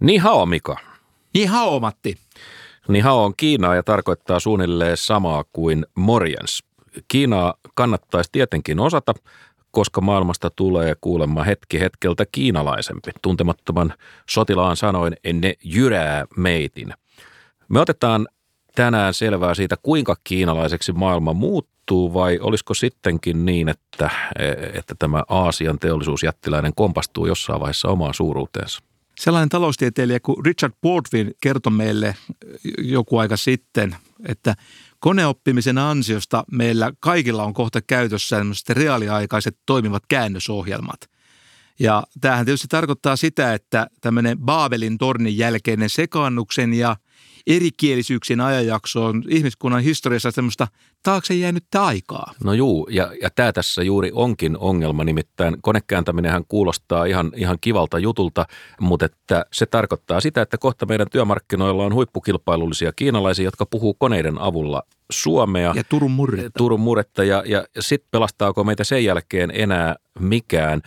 Ni hao, Mika. Ni hao, Matti. Ni hao on Kiinaa ja tarkoittaa suunnilleen samaa kuin morjens. Kiinaa kannattaisi tietenkin osata, koska maailmasta tulee kuulemma hetki hetkeltä kiinalaisempi. Tuntemattoman sotilaan sanoin, ne jyrää meitin. Me otetaan tänään selvää siitä, kuinka kiinalaiseksi maailma muuttuu vai olisiko sittenkin niin, että, että tämä Aasian teollisuusjättiläinen kompastuu jossain vaiheessa omaan suuruuteensa? Sellainen taloustieteilijä kuin Richard Baldwin kertoi meille joku aika sitten, että koneoppimisen ansiosta meillä kaikilla on kohta käytössä reaaliaikaiset toimivat käännösohjelmat. Ja tämähän tietysti tarkoittaa sitä, että tämmöinen Baabelin tornin jälkeinen sekaannuksen ja – erikielisyyksien ajanjakso on ihmiskunnan historiassa semmoista taakse jäänyttä aikaa. No juu, ja, ja tämä tässä juuri onkin ongelma, nimittäin konekääntäminenhän kuulostaa ihan, ihan kivalta jutulta, mutta että se tarkoittaa sitä, että kohta meidän työmarkkinoilla on huippukilpailullisia kiinalaisia, jotka puhuu koneiden avulla suomea. Ja Turun murretta. Turun murretta ja, ja, ja sitten pelastaako meitä sen jälkeen enää mikään.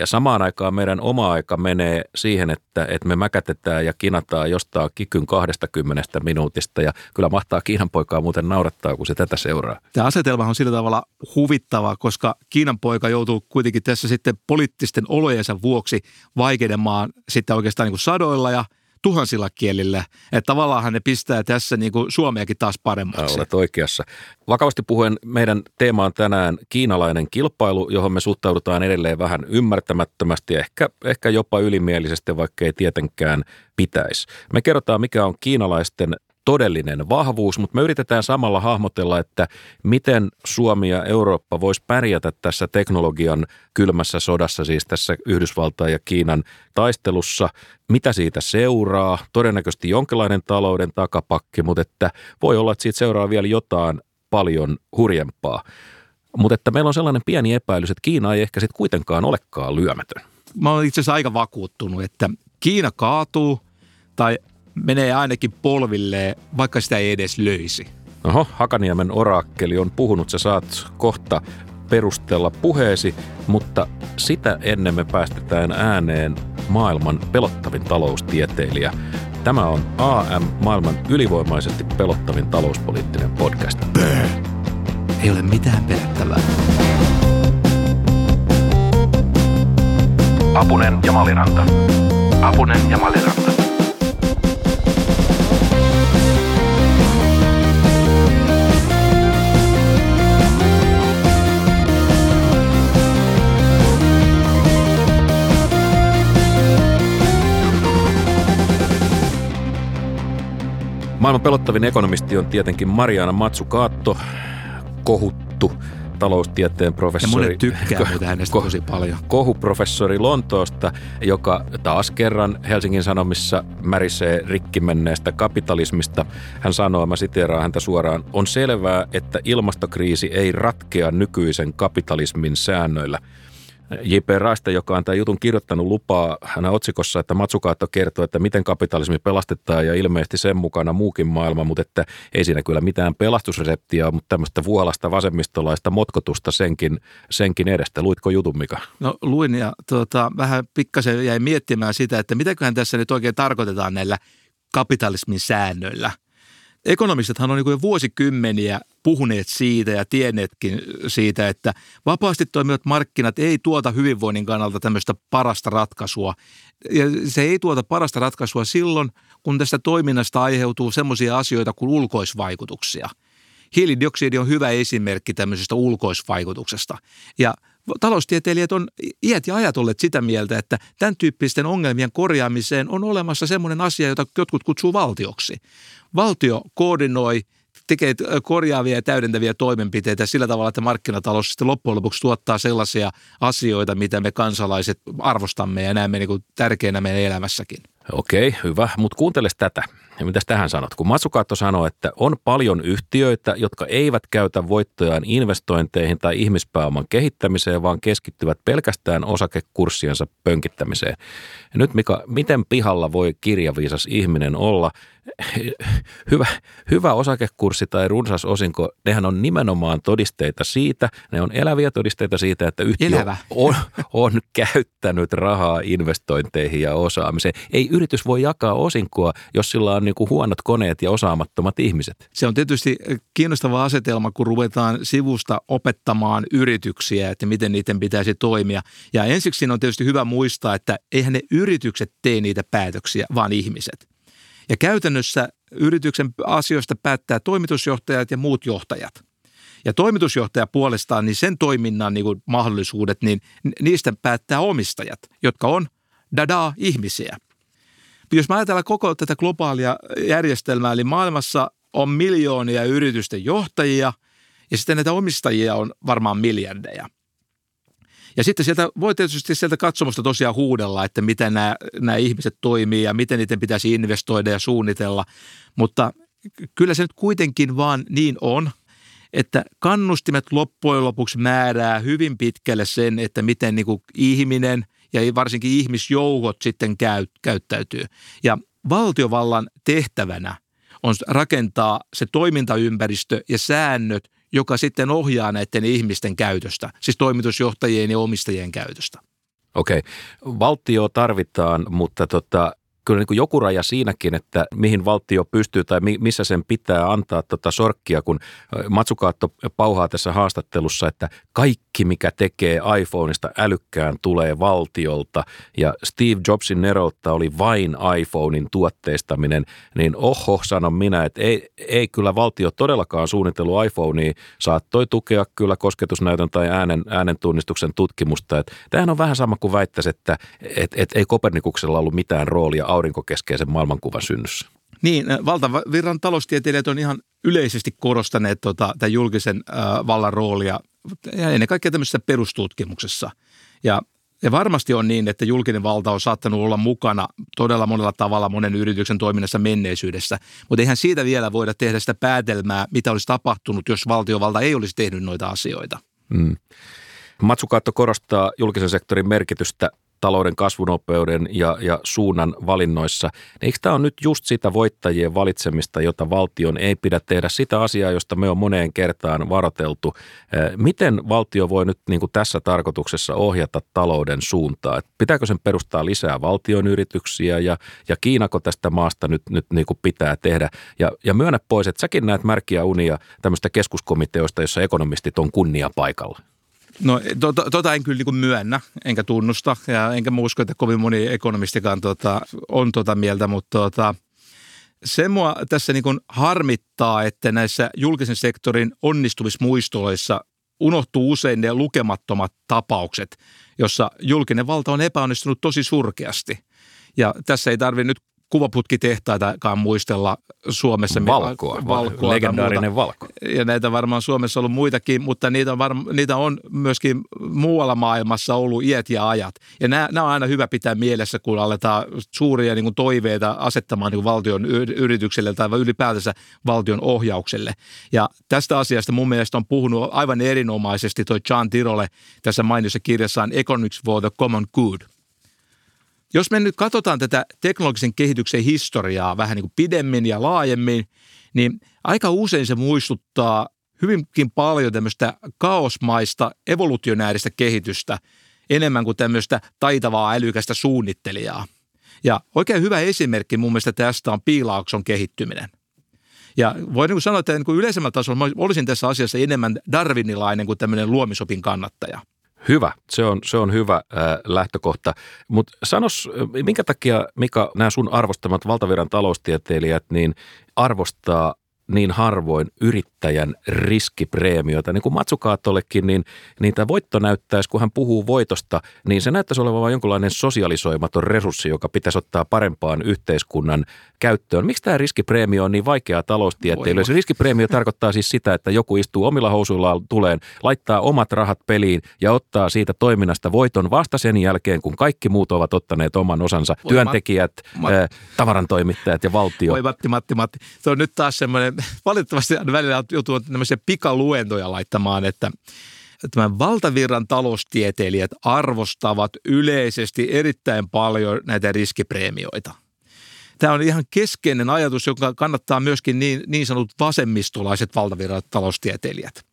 Ja samaan aikaan meidän oma aika menee siihen, että, että me mäkätetään ja kinataan jostain kikyn 20 minuutista. Ja kyllä mahtaa Kiinan poikaa muuten naurattaa, kun se tätä seuraa. Tämä asetelma on sillä tavalla huvittava, koska Kiinan poika joutuu kuitenkin tässä sitten poliittisten olojensa vuoksi vaikeudemaan sitten oikeastaan niin kuin sadoilla ja – tuhansilla kielillä. Että tavallaan ne pistää tässä niin kuin Suomeakin taas paremmaksi. Olet oikeassa. Vakavasti puhuen meidän teema on tänään kiinalainen kilpailu, johon me suhtaudutaan edelleen vähän ymmärtämättömästi, ehkä, ehkä jopa ylimielisesti, vaikka ei tietenkään pitäisi. Me kerrotaan, mikä on kiinalaisten todellinen vahvuus, mutta me yritetään samalla hahmotella, että miten Suomi ja Eurooppa voisi pärjätä tässä teknologian kylmässä sodassa, siis tässä Yhdysvaltain ja Kiinan taistelussa, mitä siitä seuraa, todennäköisesti jonkinlainen talouden takapakki, mutta että voi olla, että siitä seuraa vielä jotain paljon hurjempaa. Mutta että meillä on sellainen pieni epäilys, että Kiina ei ehkä sitten kuitenkaan olekaan lyömätön. Mä olen itse asiassa aika vakuuttunut, että Kiina kaatuu tai menee ainakin polvilleen, vaikka sitä ei edes löisi. Oho, Hakaniemen orakkeli on puhunut, sä saat kohta perustella puheesi, mutta sitä ennen me päästetään ääneen maailman pelottavin taloustieteilijä. Tämä on AM, maailman ylivoimaisesti pelottavin talouspoliittinen podcast. Bää. Ei ole mitään pelättävää. Apunen ja Maliranta. Apunen ja Maliranta. Maailman pelottavin ekonomisti on tietenkin Mariana Matsukaatto, kohuttu taloustieteen professori. Ja monet tykkää ko- hänestä tosi paljon. Kohuprofessori Lontoosta, joka taas kerran Helsingin Sanomissa märisee rikkimenneestä kapitalismista. Hän sanoo, mä siteeraan häntä suoraan, on selvää, että ilmastokriisi ei ratkea nykyisen kapitalismin säännöillä – J.P. Raiste, joka on tämän jutun kirjoittanut, lupaa hänen otsikossa, että Matsukaatto kertoo, että miten kapitalismi pelastetaan ja ilmeisesti sen mukana muukin maailma, mutta että ei siinä kyllä mitään pelastusreseptiä mutta tämmöistä vuolasta vasemmistolaista motkotusta senkin, senkin edestä. Luitko jutun, Mika? No luin ja tuota, vähän pikkasen jäi miettimään sitä, että mitäköhän tässä nyt oikein tarkoitetaan näillä kapitalismin säännöillä – Ekonomistithan on niin jo vuosikymmeniä puhuneet siitä ja tienneetkin siitä, että vapaasti toimivat markkinat ei tuota hyvinvoinnin kannalta tämmöistä parasta ratkaisua. Ja se ei tuota parasta ratkaisua silloin, kun tästä toiminnasta aiheutuu semmoisia asioita kuin ulkoisvaikutuksia. Hiilidioksidi on hyvä esimerkki tämmöisestä ulkoisvaikutuksesta. Ja taloustieteilijät on iät ja ajat olleet sitä mieltä, että tämän tyyppisten ongelmien korjaamiseen on olemassa semmoinen asia, jota jotkut kutsuu valtioksi. Valtio koordinoi tekee korjaavia ja täydentäviä toimenpiteitä sillä tavalla, että markkinatalous sitten loppujen lopuksi tuottaa sellaisia asioita, mitä me kansalaiset arvostamme ja näemme niin kuin tärkeänä meidän elämässäkin. Okei, hyvä. Mutta kuuntele tätä. Ja mitäs tähän sanot? Kun Matsukaatto sanoo, että on paljon yhtiöitä, jotka eivät käytä voittojaan investointeihin tai ihmispääoman kehittämiseen, vaan keskittyvät pelkästään osakekurssiensa pönkittämiseen. Ja nyt Mika, miten pihalla voi kirjaviisas ihminen olla? Hyvä, hyvä osakekurssi tai runsas osinko, nehän on nimenomaan todisteita siitä, ne on eläviä todisteita siitä, että yhtiö Elävä. on, on käyttänyt rahaa investointeihin ja osaamiseen. Ei yritys voi jakaa osinkoa, jos sillä on niin kuin huonot koneet ja osaamattomat ihmiset? Se on tietysti kiinnostava asetelma, kun ruvetaan sivusta opettamaan yrityksiä, että miten niiden pitäisi toimia. Ja ensiksi on tietysti hyvä muistaa, että eihän ne yritykset tee niitä päätöksiä, vaan ihmiset. Ja käytännössä yrityksen asioista päättää toimitusjohtajat ja muut johtajat. Ja toimitusjohtaja puolestaan, niin sen toiminnan niin kuin mahdollisuudet, niin niistä päättää omistajat, jotka on dadaa ihmisiä. Jos mä ajatellaan koko tätä globaalia järjestelmää, eli maailmassa on miljoonia yritysten johtajia ja sitten näitä omistajia on varmaan miljardeja. Ja sitten sieltä voi tietysti sieltä katsomusta tosiaan huudella, että miten nämä, nämä ihmiset toimii ja miten niiden pitäisi investoida ja suunnitella. Mutta kyllä se nyt kuitenkin vaan niin on, että kannustimet loppujen lopuksi määrää hyvin pitkälle sen, että miten niin kuin ihminen ja varsinkin ihmisjoukot sitten käy, käyttäytyy. Ja valtiovallan tehtävänä on rakentaa se toimintaympäristö ja säännöt, joka sitten ohjaa näiden ihmisten käytöstä, siis toimitusjohtajien ja omistajien käytöstä. Okei, valtio tarvitaan, mutta tota, kyllä niin kuin joku raja siinäkin, että mihin valtio pystyy tai missä sen pitää antaa tota sorkkia, kun Matsukaatto pauhaa tässä haastattelussa, että kaikki mikä tekee iPhoneista älykkään tulee valtiolta ja Steve Jobsin neroutta oli vain iPhonein tuotteistaminen, niin oho sanon minä, että ei, ei kyllä valtio todellakaan suunnitellut iPhonea, saattoi tukea kyllä kosketusnäytön tai äänen, äänentunnistuksen tutkimusta. Että tämähän on vähän sama kuin väittäisi, että et, et, ei Kopernikuksella ollut mitään roolia aurinkokeskeisen maailmankuvan synnyssä. Niin, valtavirran taloustieteilijät on ihan yleisesti korostaneet tota, tämän julkisen äh, vallan roolia ja ennen kaikkea tämmöisessä perustutkimuksessa. Ja, ja varmasti on niin, että julkinen valta on saattanut olla mukana todella monella tavalla monen yrityksen toiminnassa menneisyydessä, mutta eihän siitä vielä voida tehdä sitä päätelmää, mitä olisi tapahtunut, jos valtiovalta ei olisi tehnyt noita asioita. Mm. Matsukaatto korostaa julkisen sektorin merkitystä talouden kasvunopeuden ja, ja suunnan valinnoissa. Niin eikö tämä on nyt just sitä voittajien valitsemista, jota valtion ei pidä tehdä sitä asiaa, josta me on moneen kertaan varoteltu. Miten valtio voi nyt niin kuin tässä tarkoituksessa ohjata talouden suuntaa? Pitääkö sen perustaa lisää valtion yrityksiä ja, ja Kiinako tästä maasta nyt, nyt niin kuin pitää tehdä? Ja, ja myönnä pois, että säkin näet märkiä unia tämmöistä keskuskomiteoista, jossa ekonomistit on kunnia paikalla. No tota, tota en kyllä niin myönnä, enkä tunnusta ja enkä usko, että kovin moni ekonomistikaan tota, on tota mieltä, mutta tota, se mua tässä niin harmittaa, että näissä julkisen sektorin onnistumismuistoissa unohtuu usein ne lukemattomat tapaukset, jossa julkinen valta on epäonnistunut tosi surkeasti. Ja tässä ei tarvitse nyt kuvaputkitehtaitakaan muistella Suomessa. Valkoa, valkoa legendaarinen valko. Ja näitä varmaan Suomessa on ollut muitakin, mutta niitä on, varma, niitä on myöskin muualla maailmassa ollut iät ja ajat. Ja nämä, nämä on aina hyvä pitää mielessä, kun aletaan suuria niin kuin toiveita asettamaan niin kuin valtion yritykselle tai ylipäätänsä valtion ohjaukselle. Ja tästä asiasta mun mielestä on puhunut aivan erinomaisesti toi John Tirole tässä mainiossa kirjassaan Economics for the Common Good – jos me nyt katsotaan tätä teknologisen kehityksen historiaa vähän niin kuin pidemmin ja laajemmin, niin aika usein se muistuttaa hyvinkin paljon tämmöistä kaosmaista evolutionääristä kehitystä enemmän kuin tämmöistä taitavaa älykästä suunnittelijaa. Ja oikein hyvä esimerkki mun mielestä tästä on piilaakson kehittyminen. Ja voin niin sanoa, että niin yleisemmällä tasolla olisin tässä asiassa enemmän darwinilainen kuin tämmöinen luomisopin kannattaja – Hyvä, se on, se on hyvä äh, lähtökohta. Mutta sanos, minkä takia, Mika, nämä sun arvostamat valtaviran taloustieteilijät, niin arvostaa niin harvoin yrittäjän riskipreemioita. Niin kuin Matsukaatollekin, niin, niin tämä voitto näyttäisi, kun hän puhuu voitosta, niin se näyttäisi olevan vain jonkinlainen sosialisoimaton resurssi, joka pitäisi ottaa parempaan yhteiskunnan käyttöön. Miksi tämä riskipreemio on niin vaikeaa taloustieteilijöille? Se riskipreemio tarkoittaa siis sitä, että joku istuu omilla housuillaan tuleen, laittaa omat rahat peliin ja ottaa siitä toiminnasta voiton vasta sen jälkeen, kun kaikki muut ovat ottaneet oman osansa. Voi Työntekijät, Mat- ää, tavarantoimittajat ja valtio. Voi Matti, Matti, Matti. Se on nyt taas semmoinen, valitettavasti välillä joutuu tämmöisiä pikaluentoja laittamaan, että tämän valtavirran taloustieteilijät arvostavat yleisesti erittäin paljon näitä riskipreemioita – Tämä on ihan keskeinen ajatus, joka kannattaa myöskin niin, niin sanotut vasemmistolaiset valtavirrat taloustieteilijät.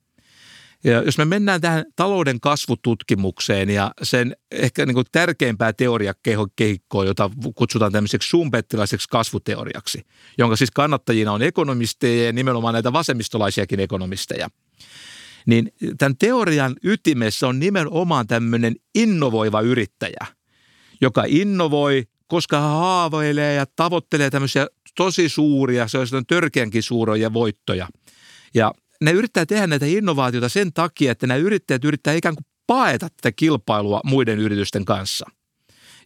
Ja jos me mennään tähän talouden kasvututkimukseen ja sen ehkä niin kuin tärkeimpää teoriakehikkoa, jota kutsutaan tämmöiseksi sumpettilaiseksi kasvuteoriaksi, jonka siis kannattajina on ekonomisteja ja nimenomaan näitä vasemmistolaisiakin ekonomisteja, niin tämän teorian ytimessä on nimenomaan tämmöinen innovoiva yrittäjä, joka innovoi, koska hän haaveilee ja tavoittelee tämmöisiä tosi suuria, se on törkeänkin suuroja voittoja. Ja ne yrittää tehdä näitä innovaatioita sen takia, että nämä yrittäjät yrittää ikään kuin paeta tätä kilpailua muiden yritysten kanssa.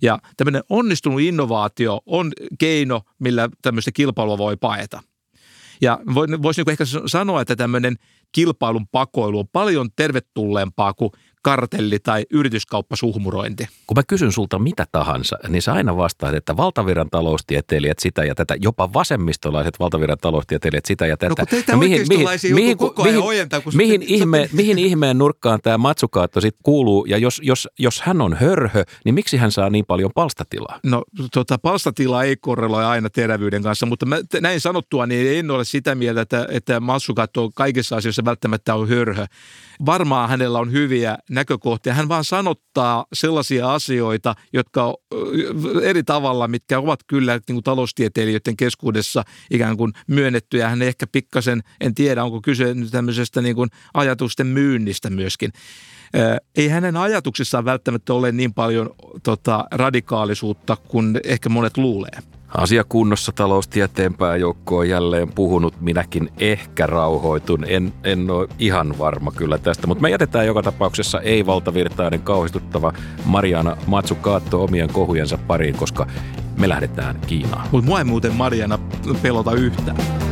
Ja tämmöinen onnistunut innovaatio on keino, millä tämmöistä kilpailua voi paeta. Ja voisi niinku ehkä sanoa, että tämmöinen kilpailun pakoilu on paljon tervetulleempaa kuin kartelli- tai yrityskauppasuhmurointi. Kun mä kysyn sulta mitä tahansa, niin sä aina vastaat, että valtaviran taloustieteilijät sitä ja tätä, jopa vasemmistolaiset valtaviran taloustieteilijät sitä ja tätä. No kun teitä no, mihin, mihin, mihin, koko ajan mihin, ojentaa, kun mihin, ihme, mihin ihmeen nurkkaan tämä Matsukaatto sitten kuuluu ja jos, jos, jos hän on hörhö, niin miksi hän saa niin paljon palstatilaa? No tota, palstatila ei korreloi aina terävyyden kanssa, mutta mä, näin sanottua niin en ole sitä mieltä, että, että Matsukaatto kaikissa asioissa välttämättä on hörhö. Varmaan hänellä on hyviä näkökohtia. Hän vaan sanottaa sellaisia asioita, jotka eri tavalla, mitkä ovat kyllä niin kuin taloustieteilijöiden keskuudessa ikään kuin myönnettyjä. Hän ehkä pikkasen, en tiedä onko kyse tämmöisestä niin kuin ajatusten myynnistä myöskin. Ei hänen ajatuksissaan välttämättä ole niin paljon tota, radikaalisuutta kuin ehkä monet luulee. Asiakunnossa taloustieteen pääjoukko on jälleen puhunut. Minäkin ehkä rauhoitun. En, en ole ihan varma kyllä tästä, mutta me jätetään joka tapauksessa ei-valtavirtainen kauhistuttava Mariana Matsukaatto omien kohujensa pariin, koska me lähdetään Kiinaan. Mutta mua ei muuten Mariana pelota yhtään.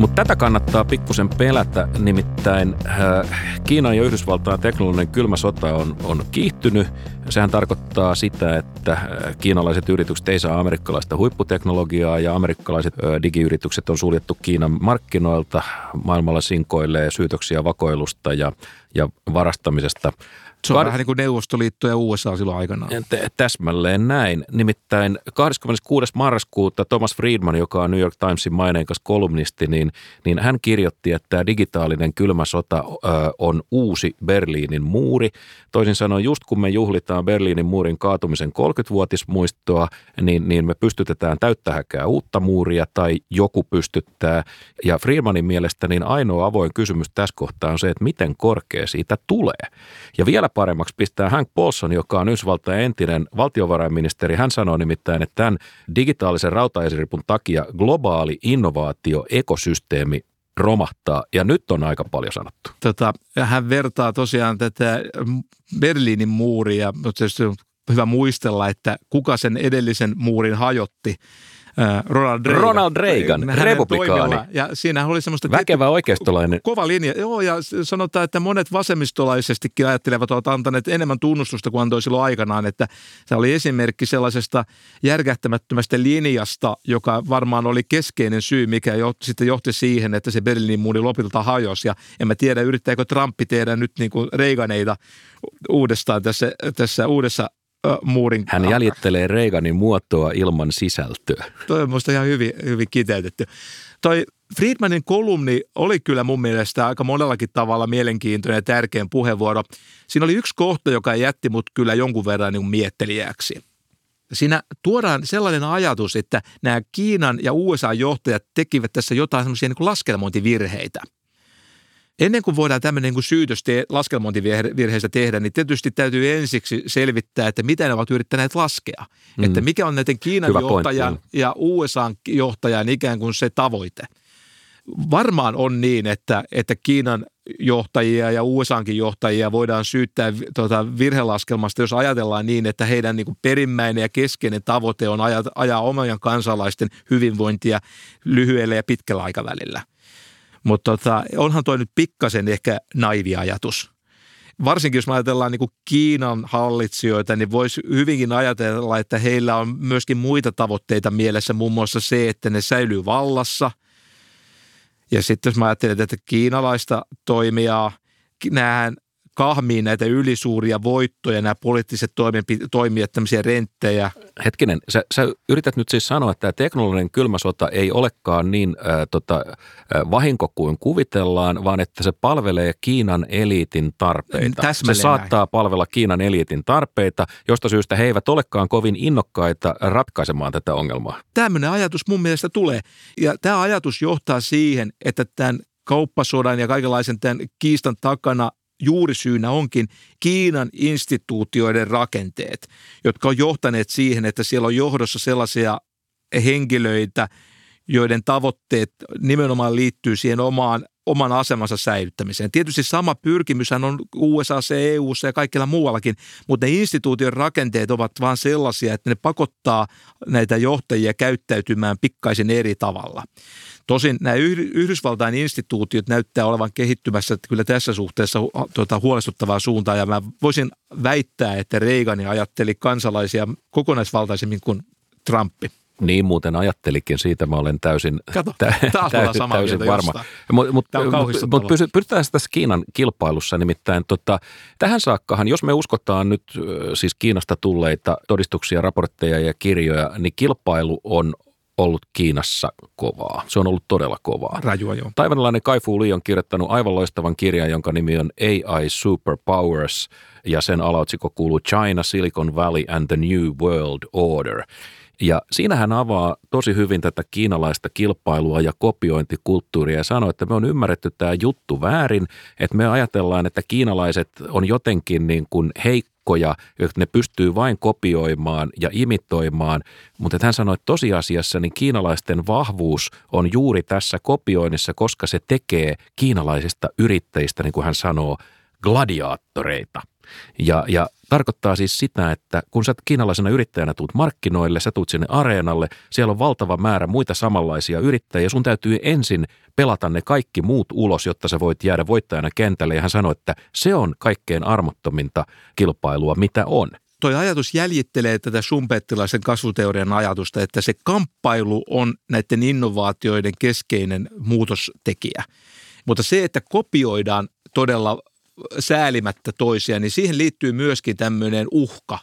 Mutta tätä kannattaa pikkusen pelätä, nimittäin äh, Kiinan ja Yhdysvaltain teknologinen kylmä sota on, on kiihtynyt. Sehän tarkoittaa sitä, että äh, kiinalaiset yritykset ei saa amerikkalaista huipputeknologiaa ja amerikkalaiset äh, digiyritykset on suljettu Kiinan markkinoilta. Maailmalla sinkoilee syytöksiä vakoilusta ja, ja varastamisesta. Se on Kar- vähän niin kuin Neuvostoliitto ja USA silloin aikanaan. Täsmälleen näin. Nimittäin 26. marraskuuta Thomas Friedman, joka on New York Timesin maineikas kolumnisti, niin, niin hän kirjoitti, että tämä digitaalinen kylmä sota ö, on uusi Berliinin muuri. Toisin sanoen, just kun me juhlitaan Berliinin muurin kaatumisen 30-vuotismuistoa, niin, niin me pystytetään täyttä häkää uutta muuria tai joku pystyttää. Ja Friedmanin mielestä niin ainoa avoin kysymys tässä kohtaa on se, että miten korkea siitä tulee. Ja vielä paremmaksi pistää Hank Paulson, joka on Yhdysvaltain entinen valtiovarainministeri. Hän sanoo nimittäin, että tämän digitaalisen rautaesiripun takia globaali innovaatio-ekosysteemi romahtaa, ja nyt on aika paljon sanottu. Tota, hän vertaa tosiaan tätä Berliinin muuria, mutta tietysti on hyvä muistella, että kuka sen edellisen muurin hajotti – Ronald Reagan. Ronald Reagan, republikaani. Ja siinä oli semmoista... Väkevä oikeistolainen. Kova linja. Joo, ja sanotaan, että monet vasemmistolaisestikin ajattelevat ovat antaneet enemmän tunnustusta kuin antoi silloin aikanaan, että se oli esimerkki sellaisesta järkähtämättömästä linjasta, joka varmaan oli keskeinen syy, mikä jo, sitten johti siihen, että se Berliinin muuri lopulta hajosi. Ja en mä tiedä, yrittääkö Trumpi tehdä nyt niin kuin Reaganeita uudestaan tässä, tässä uudessa muurin. Hän jäljittelee Reaganin muotoa ilman sisältöä. Toi on minusta ihan hyvin, hyvin kiteytetty. Toi Friedmanin kolumni oli kyllä mun mielestä aika monellakin tavalla mielenkiintoinen ja tärkeä puheenvuoro. Siinä oli yksi kohta, joka jätti mut kyllä jonkun verran niin miettelijäksi. Siinä tuodaan sellainen ajatus, että nämä Kiinan ja USA-johtajat tekivät tässä jotain semmoisia niin laskelmointivirheitä – Ennen kuin voidaan tämmöinen niin syytös te- laskelmointivirheestä tehdä, niin tietysti täytyy ensiksi selvittää, että mitä ne ovat yrittäneet laskea. Mm. Että mikä on näiden Kiinan Hyvä johtajan point, ja USA-johtajan ikään kuin se tavoite. Varmaan on niin, että, että Kiinan johtajia ja USAnkin johtajia voidaan syyttää tuota virhelaskelmasta, jos ajatellaan niin, että heidän niin perimmäinen ja keskeinen tavoite on ajaa, ajaa omien kansalaisten hyvinvointia lyhyellä ja pitkällä aikavälillä. Mutta tota, onhan toi nyt pikkasen ehkä naivi ajatus. Varsinkin jos me ajatellaan niin kuin Kiinan hallitsijoita, niin voisi hyvinkin ajatella, että heillä on myöskin muita tavoitteita mielessä, muun muassa se, että ne säilyy vallassa. Ja sitten jos mä ajattelen että kiinalaista toimijaa, nämähän kahmiin näitä ylisuuria voittoja, nämä poliittiset toimijat, tämmöisiä renttejä. Hetkinen, sä, sä yrität nyt siis sanoa, että tämä teknologinen kylmäsota ei olekaan niin äh, tota, äh, vahinko kuin kuvitellaan, vaan että se palvelee Kiinan eliitin tarpeita. Täsmälleen se saattaa näin. palvella Kiinan eliitin tarpeita, josta syystä he eivät olekaan kovin innokkaita ratkaisemaan tätä ongelmaa. Tämmöinen ajatus mun mielestä tulee. Ja tämä ajatus johtaa siihen, että tämän kauppasodan ja kaikenlaisen tämän kiistan takana juurisyynä onkin Kiinan instituutioiden rakenteet, jotka on johtaneet siihen, että siellä on johdossa sellaisia henkilöitä, joiden tavoitteet nimenomaan liittyy siihen omaan oman asemansa säilyttämiseen. Tietysti sama pyrkimyshän on USA, EU ja kaikilla muuallakin, mutta ne instituution rakenteet ovat vain sellaisia, että ne pakottaa näitä johtajia käyttäytymään pikkaisen eri tavalla. Tosin nämä Yhdysvaltain instituutiot näyttää olevan kehittymässä että kyllä tässä suhteessa tuota, huolestuttavaa suuntaa ja mä voisin väittää, että Reagan ajatteli kansalaisia kokonaisvaltaisemmin kuin Trumpi. Niin muuten ajattelikin, siitä mä olen täysin, Kato, tä, täysin, täysin varma. Mutta mut, mut, pysytään tässä Kiinan kilpailussa nimittäin. Tota, tähän saakkahan, jos me uskotaan nyt siis Kiinasta tulleita todistuksia, raportteja ja kirjoja, niin kilpailu on ollut Kiinassa kovaa. Se on ollut todella kovaa. Rajua joo. Taivanlainen Kai Fu Lee on kirjoittanut aivan loistavan kirjan, jonka nimi on AI Superpowers, ja sen alaotsikko kuuluu China, Silicon Valley and the New World Order. Ja siinä hän avaa tosi hyvin tätä kiinalaista kilpailua ja kopiointikulttuuria ja sanoo, että me on ymmärretty tämä juttu väärin, että me ajatellaan, että kiinalaiset on jotenkin niin kuin heikkoja, että ne pystyy vain kopioimaan ja imitoimaan, mutta hän sanoi, että tosiasiassa niin kiinalaisten vahvuus on juuri tässä kopioinnissa, koska se tekee kiinalaisista yrittäjistä, niin kuin hän sanoo, gladiaattoreita. Ja, ja tarkoittaa siis sitä, että kun sä kiinalaisena yrittäjänä tuut markkinoille, sä tuut sinne areenalle, siellä on valtava määrä muita samanlaisia yrittäjiä. Sun täytyy ensin pelata ne kaikki muut ulos, jotta sä voit jäädä voittajana kentälle. Ja hän sanoi, että se on kaikkein armottominta kilpailua, mitä on toi ajatus jäljittelee tätä sumpettilaisen kasvuteorian ajatusta, että se kamppailu on näiden innovaatioiden keskeinen muutostekijä. Mutta se, että kopioidaan todella säälimättä toisia, niin siihen liittyy myöskin tämmöinen uhka.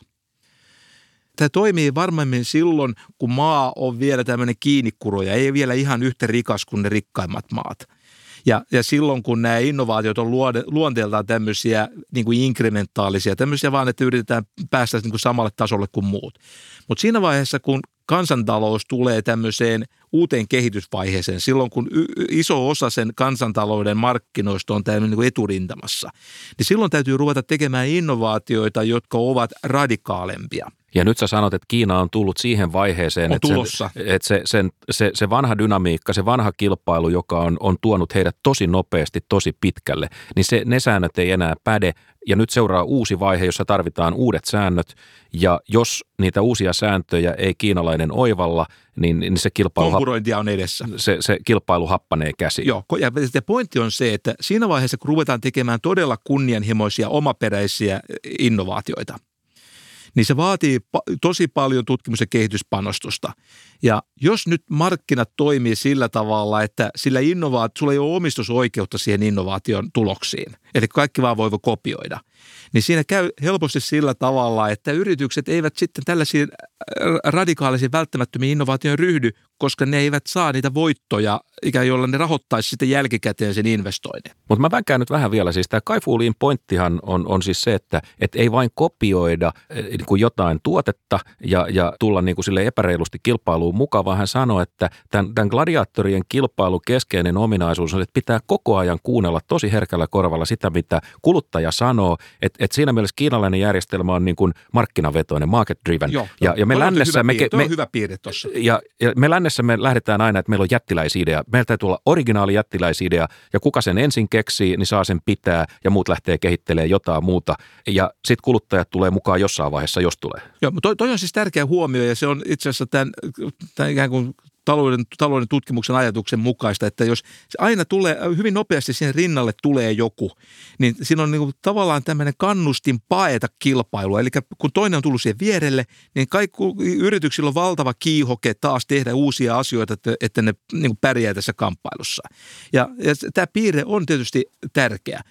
Tämä toimii varmemmin silloin, kun maa on vielä tämmöinen kiinnikuro ja ei vielä ihan yhtä rikas kuin ne rikkaimmat maat. Ja, ja silloin, kun nämä innovaatiot on luonteeltaan tämmöisiä niin kuin inkrementaalisia, tämmöisiä vaan, että yritetään päästä niin kuin samalle tasolle kuin muut. Mutta siinä vaiheessa, kun kansantalous tulee tämmöiseen uuteen kehitysvaiheeseen, silloin kun iso osa sen kansantalouden markkinoista on tämmöinen niin eturintamassa, niin silloin täytyy ruveta tekemään innovaatioita, jotka ovat radikaalempia. Ja nyt sä sanot, että Kiina on tullut siihen vaiheeseen, että, sen, että se, sen, se, se vanha dynamiikka, se vanha kilpailu, joka on, on tuonut heidät tosi nopeasti, tosi pitkälle, niin se, ne säännöt ei enää päde. Ja nyt seuraa uusi vaihe, jossa tarvitaan uudet säännöt. Ja jos niitä uusia sääntöjä ei kiinalainen oivalla, niin, niin se kilpailu... Konkurointia on edessä. Se, se kilpailu happanee käsi. Joo, ja pointti on se, että siinä vaiheessa, kun ruvetaan tekemään todella kunnianhimoisia omaperäisiä innovaatioita, niin se vaatii tosi paljon tutkimus- ja kehityspanostusta. Ja jos nyt markkinat toimii sillä tavalla, että sillä innovaat, sulla ei ole omistusoikeutta siihen innovaation tuloksiin, eli kaikki vaan voivat kopioida, niin siinä käy helposti sillä tavalla, että yritykset eivät sitten tällaisiin radikaalisiin välttämättömiin innovaatioihin ryhdy, koska ne eivät saa niitä voittoja, ikään joilla ne rahoittaisi sitten jälkikäteen sen investoinnin. Mutta mä vänkään nyt vähän vielä, siis tämä Kaifuuliin pointtihan on, on siis se, että et ei vain kopioida eh, niin kuin jotain tuotetta ja, ja tulla niin kuin sille epäreilusti kilpailuun mukaan, vaan hän sanoi, että tämän, tämän gladiaattorien kilpailu keskeinen ominaisuus on, että pitää koko ajan kuunnella tosi herkällä korvalla sitä, mitä kuluttaja sanoo, että et siinä mielessä kiinalainen järjestelmä on niin kuin markkinavetoinen, market driven. Joo, ja, ja me lännessä... Me, me, on hyvä piirre tuossa. Ja, ja me lännessä me lähdetään aina, että meillä on jättiläisidea. Meillä täytyy olla originaali jättiläisidea ja kuka sen ensin keksii, niin saa sen pitää ja muut lähtee kehittelemään jotain muuta. Ja sitten kuluttajat tulee mukaan jossain vaiheessa, jos tulee. Joo, mutta toi, toi on siis tärkeä huomio ja se on itse asiassa tämän, tämän ikään kuin talouden, talouden tutkimuksen ajatuksen mukaista, että jos aina tulee, hyvin nopeasti siihen rinnalle tulee joku, niin siinä on niin kuin tavallaan tämmöinen kannustin paeta kilpailua. Eli kun toinen on tullut siihen vierelle, niin kaikki yrityksillä on valtava kiihoke taas tehdä uusia asioita, että, että ne niin kuin pärjää tässä kamppailussa. Ja, ja tämä piirre on tietysti tärkeä.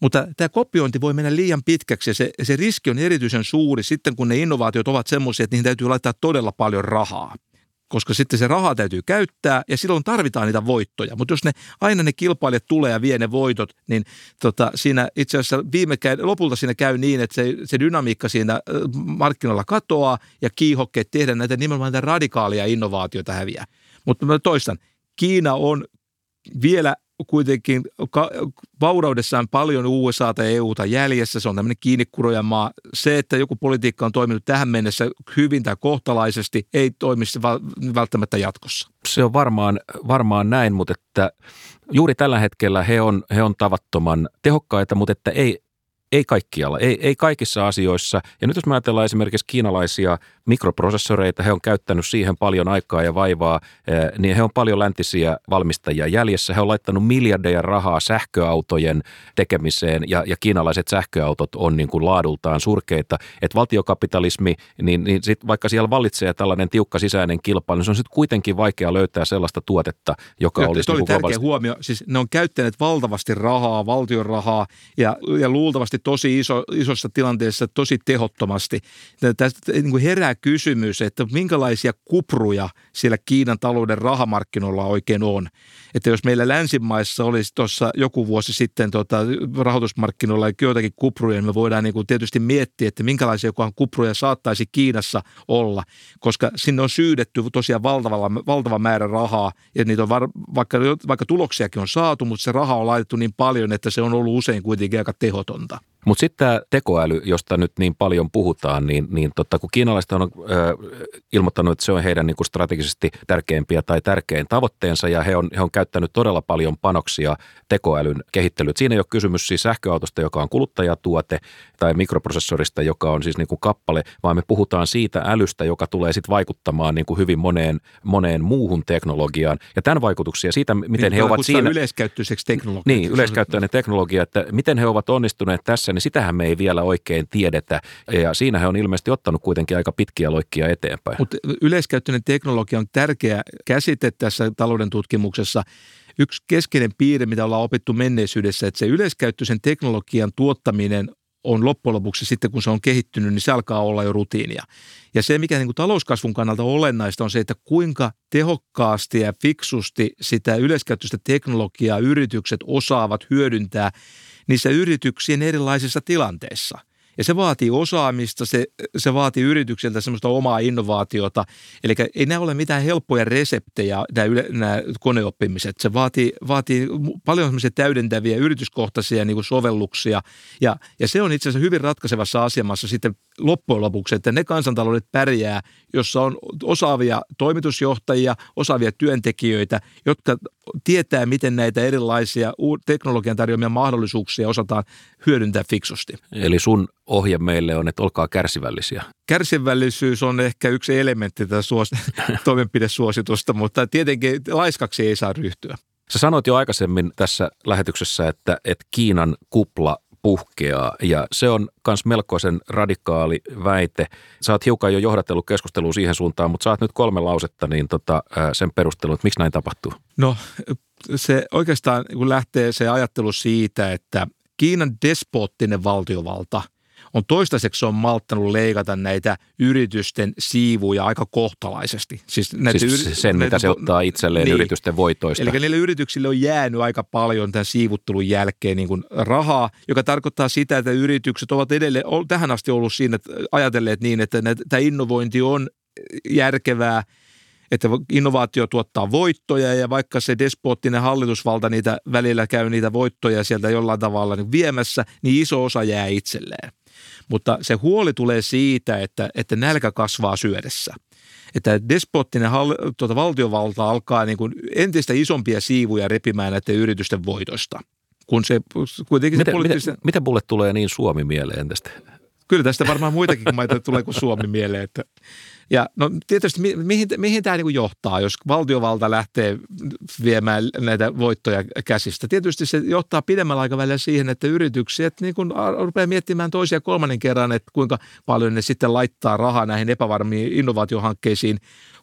Mutta tämä kopiointi voi mennä liian pitkäksi ja se, se riski on erityisen suuri sitten, kun ne innovaatiot ovat semmoisia, että niihin täytyy laittaa todella paljon rahaa koska sitten se raha täytyy käyttää ja silloin tarvitaan niitä voittoja. Mutta jos ne aina ne kilpailijat tulee ja vie ne voitot, niin tota, siinä itse asiassa viime käy, lopulta siinä käy niin, että se, se dynamiikka siinä markkinoilla katoaa ja kiihokkeet tehdä näitä nimenomaan näitä radikaalia innovaatioita häviää. Mutta mä toistan, Kiina on vielä kuitenkin vauraudessaan paljon USA tai EUta jäljessä. Se on tämmöinen kiinnikuroja maa. Se, että joku politiikka on toiminut tähän mennessä hyvin tai kohtalaisesti, ei toimisi välttämättä jatkossa. Se on varmaan, varmaan näin, mutta että juuri tällä hetkellä he on, he on tavattoman tehokkaita, mutta että ei, ei kaikkialla, ei, ei kaikissa asioissa. Ja nyt jos me ajatellaan esimerkiksi kiinalaisia mikroprosessoreita, he on käyttänyt siihen paljon aikaa ja vaivaa, eh, niin he on paljon läntisiä valmistajia jäljessä. He on laittanut miljardeja rahaa sähköautojen tekemiseen ja, ja kiinalaiset sähköautot on niin kuin laadultaan surkeita. Että valtiokapitalismi, niin, niin sit vaikka siellä vallitsee tällainen tiukka sisäinen kilpailu, niin se on sitten kuitenkin vaikea löytää sellaista tuotetta, joka Kyllä, olisi... Se oli niin tärkeä huomio. Siis ne on käyttäneet valtavasti rahaa, valtion rahaa ja, ja luultavasti tosi iso, isossa tilanteessa tosi tehottomasti. Tästä niin kuin herää kysymys, että minkälaisia kupruja siellä Kiinan talouden rahamarkkinoilla oikein on. Että jos meillä länsimaissa olisi tuossa joku vuosi sitten tota, rahoitusmarkkinoilla joitakin kupruja, niin me voidaan niin kuin tietysti miettiä, että minkälaisia kupruja saattaisi Kiinassa olla, koska sinne on syydetty tosiaan valtava, valtava määrä rahaa ja niitä on var, vaikka, vaikka tuloksiakin on saatu, mutta se raha on laitettu niin paljon, että se on ollut usein kuitenkin aika tehotonta. Mutta sitten tämä tekoäly, josta nyt niin paljon puhutaan, niin, niin totta, kun kiinalaiset on ö, ilmoittanut, että se on heidän niin kuin strategisesti tärkeimpiä tai tärkein tavoitteensa ja he on, he on käyttänyt todella paljon panoksia tekoälyn kehittelyyn. Siinä ei ole kysymys siis sähköautosta, joka on kuluttajatuote tai mikroprosessorista, joka on siis niin kuin kappale, vaan me puhutaan siitä älystä, joka tulee sitten vaikuttamaan niin kuin hyvin moneen, moneen muuhun teknologiaan. Ja tämän vaikutuksia siitä, miten niin, he ovat siinä... yleiskäyttöiseksi teknologiaksi. Niin, yleiskäyttöinen teknologia, että miten he ovat onnistuneet tässä, niin sitähän me ei vielä oikein tiedetä. Ja siinä he on ilmeisesti ottanut kuitenkin aika pitkiä loikkia eteenpäin. Mutta yleiskäyttöinen teknologia on tärkeä käsite tässä talouden tutkimuksessa. Yksi keskeinen piirre, mitä ollaan opittu menneisyydessä, että se yleiskäyttöisen teknologian tuottaminen on loppujen lopuksi sitten, kun se on kehittynyt, niin se alkaa olla jo rutiinia. Ja se, mikä niin kuin talouskasvun kannalta olennaista on se, että kuinka tehokkaasti ja fiksusti sitä yleiskäyttöistä teknologiaa yritykset osaavat hyödyntää niissä yrityksien erilaisissa tilanteissa. Ja se vaatii osaamista, se, se vaatii yrityksiltä semmoista omaa innovaatiota. Eli ei nämä ole mitään helppoja reseptejä, nämä, yle, nämä koneoppimiset. Se vaatii, vaatii paljon semmoisia täydentäviä yrityskohtaisia niin kuin sovelluksia. Ja, ja se on itse asiassa hyvin ratkaisevassa asemassa sitten loppujen lopuksi, että ne kansantaloudet pärjää, jossa on osaavia toimitusjohtajia, osaavia työntekijöitä, jotka tietää, miten näitä erilaisia teknologian tarjoamia mahdollisuuksia osataan hyödyntää fiksusti. Eli sun ohje meille on, että olkaa kärsivällisiä. Kärsivällisyys on ehkä yksi elementti tätä suos- toimenpidesuositusta, mutta tietenkin laiskaksi ei saa ryhtyä. Sä sanoit jo aikaisemmin tässä lähetyksessä, että, että Kiinan kupla puhkeaa ja se on myös melkoisen radikaali väite. Sä oot hiukan jo johdatellut keskustelua siihen suuntaan, mutta saat nyt kolme lausetta niin tota, sen perustelun, että miksi näin tapahtuu? No se oikeastaan kun lähtee se ajattelu siitä, että Kiinan despoottinen valtiovalta – on toistaiseksi on malttanut leikata näitä yritysten siivuja aika kohtalaisesti. Siis, näitä siis yri- sen, näitä, mitä se ottaa itselleen niin, yritysten voitoista. Eli niille yrityksille on jäänyt aika paljon tämän siivuttelun jälkeen niin kuin rahaa, joka tarkoittaa sitä, että yritykset ovat edelleen tähän asti ollut siinä että ajatelleet niin, että tämä innovointi on järkevää – että innovaatio tuottaa voittoja ja vaikka se despoottinen hallitusvalta niitä välillä käy niitä voittoja sieltä jollain tavalla niin viemässä, niin iso osa jää itselleen. Mutta se huoli tulee siitä, että, että nälkä kasvaa syödessä. Että despoottinen hall, tuota, valtiovalta alkaa niin kuin entistä isompia siivuja repimään näiden yritysten voitosta. Kun se kuitenkin miten, se poliittisen... miten, miten mulle tulee niin Suomi mieleen tästä? Kyllä tästä varmaan muitakin maita tulee kuin Suomi mieleen. Että ja no tietysti mi, mihin, mihin tämä niin johtaa, jos valtiovalta lähtee viemään näitä voittoja käsistä? Tietysti se johtaa pidemmällä aikavälillä siihen, että yritykset niin kuin rupeaa miettimään toisia kolmannen kerran, että kuinka paljon ne sitten laittaa rahaa näihin epävarmiin innovaatiohankkeisiin,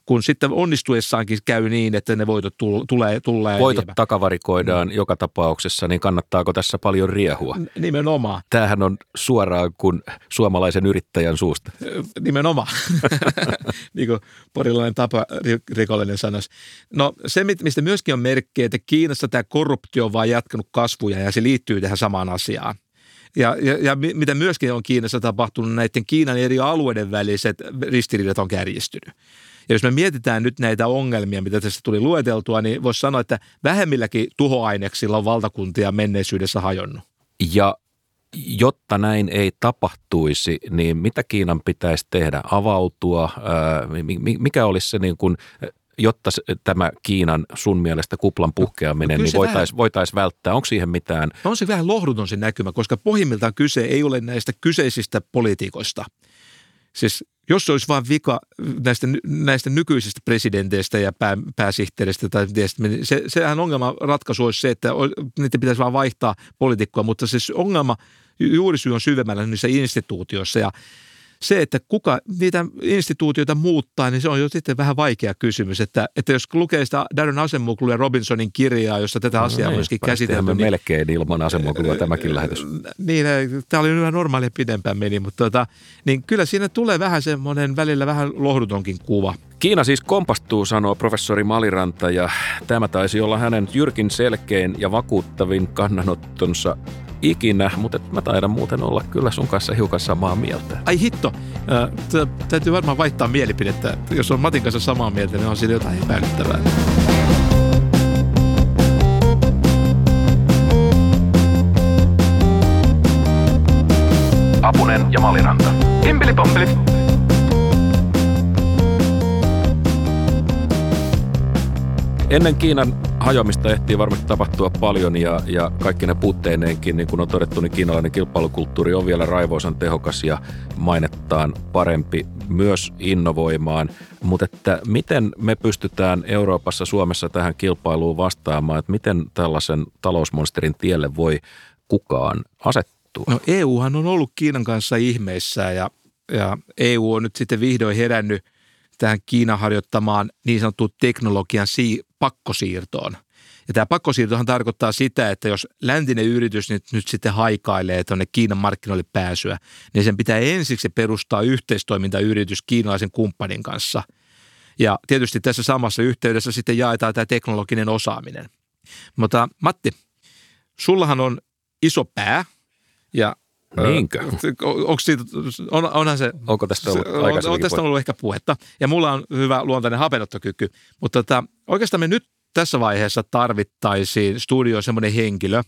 kun sitten onnistuessaankin käy niin, että ne voitot tulee. tulee voitot viemä. takavarikoidaan mm. joka tapauksessa, niin kannattaako tässä paljon riehua? Nimenomaan. Tämähän on suoraan kuin suomalaisen yrittäjän suusta. Nimenomaan, niin kuin porilainen tapa rikollinen sanoisi. No se, mistä myöskin on merkki, että Kiinassa tämä korruptio on vaan jatkanut kasvuja ja se liittyy tähän samaan asiaan. Ja, ja, ja mitä myöskin on Kiinassa tapahtunut, näiden Kiinan eri alueiden väliset ristiriidat on kärjistynyt. Ja jos me mietitään nyt näitä ongelmia, mitä tässä tuli lueteltua, niin voisi sanoa, että vähemmilläkin tuhoaineksilla on valtakuntia menneisyydessä hajonnut. Ja jotta näin ei tapahtuisi, niin mitä Kiinan pitäisi tehdä? Avautua? Mikä olisi se niin kuin jotta tämä Kiinan sun mielestä kuplan puhkeaminen, no, niin voitaisiin voitais välttää? Onko siihen mitään? No on se vähän lohduton se näkymä, koska pohjimmiltaan kyse ei ole näistä kyseisistä poliitikoista. Siis jos se olisi vain vika näistä, näistä nykyisistä presidenteistä ja pää, pääsihteeristä, tai niin se, sehän ongelma ratkaisu olisi se, että niitä pitäisi vain vaihtaa poliitikkoa, mutta se ongelma juurisyy on syvemmällä niissä instituutioissa ja se, että kuka niitä instituutioita muuttaa, niin se on jo sitten vähän vaikea kysymys. Että, että jos lukee sitä Darren Asemoglu ja Robinsonin kirjaa, jossa tätä no asiaa no, myöskin käsitelty. niin, melkein ilman Asemoglua tämäkin lähetys. Niin, tämä oli hyvä normaalia pidempään meni, mutta tota, niin kyllä siinä tulee vähän semmoinen välillä vähän lohdutonkin kuva. Kiina siis kompastuu, sanoo professori Maliranta, ja tämä taisi olla hänen jyrkin selkein ja vakuuttavin kannanottonsa ikinä, mutta mä taidan muuten olla kyllä sun kanssa hiukan samaa mieltä. Ai hitto, äh, täytyy varmaan vaihtaa mielipidettä. Jos on Matin kanssa samaa mieltä, niin on siinä jotain epäilyttävää. Apunen ja Maliranta. Pompeli. Ennen Kiinan hajoamista ehtii varmasti tapahtua paljon ja, ja kaikki ne puutteineenkin, niin kuin on todettu, niin kiinalainen kilpailukulttuuri on vielä raivoisan tehokas ja mainettaan parempi myös innovoimaan. Mutta että miten me pystytään Euroopassa, Suomessa tähän kilpailuun vastaamaan, että miten tällaisen talousmonsterin tielle voi kukaan asettua? No EUhan on ollut Kiinan kanssa ihmeissä ja, ja EU on nyt sitten vihdoin herännyt – tähän Kiinan harjoittamaan niin sanottuun teknologian si- pakkosiirtoon. Ja tämä pakkosiirtohan tarkoittaa sitä, että jos läntinen yritys nyt, nyt sitten haikailee tuonne Kiinan markkinoille pääsyä, niin sen pitää ensiksi perustaa yhteistoimintayritys kiinalaisen kumppanin kanssa. Ja tietysti tässä samassa yhteydessä sitten jaetaan tämä teknologinen osaaminen. Mutta Matti, sullahan on iso pää ja Niinkö? Onko siitä, on, onhan se... Onko tästä ollut on, on tästä ollut ehkä puhetta. Ja mulla on hyvä luontainen hapenottokyky. Mutta tota, oikeastaan me nyt tässä vaiheessa tarvittaisiin studioon semmoinen henkilö,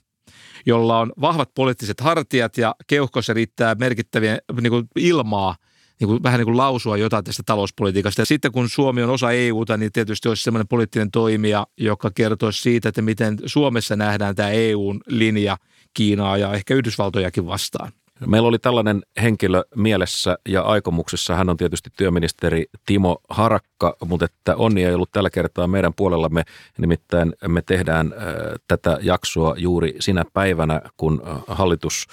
jolla on vahvat poliittiset hartiat ja keuhkossa riittää merkittäviä niin kuin ilmaa niin kuin, vähän niin kuin lausua jotain tästä talouspolitiikasta. Ja sitten kun Suomi on osa EUta, niin tietysti olisi semmoinen poliittinen toimija, joka kertoisi siitä, että miten Suomessa nähdään tämä EUn linja Kiinaa ja ehkä Yhdysvaltojakin vastaan. Meillä oli tällainen henkilö mielessä ja aikomuksessa. Hän on tietysti työministeri Timo Harakka, mutta että onni ei ollut tällä kertaa meidän puolellamme. Nimittäin me tehdään äh, tätä jaksoa juuri sinä päivänä, kun äh, hallitus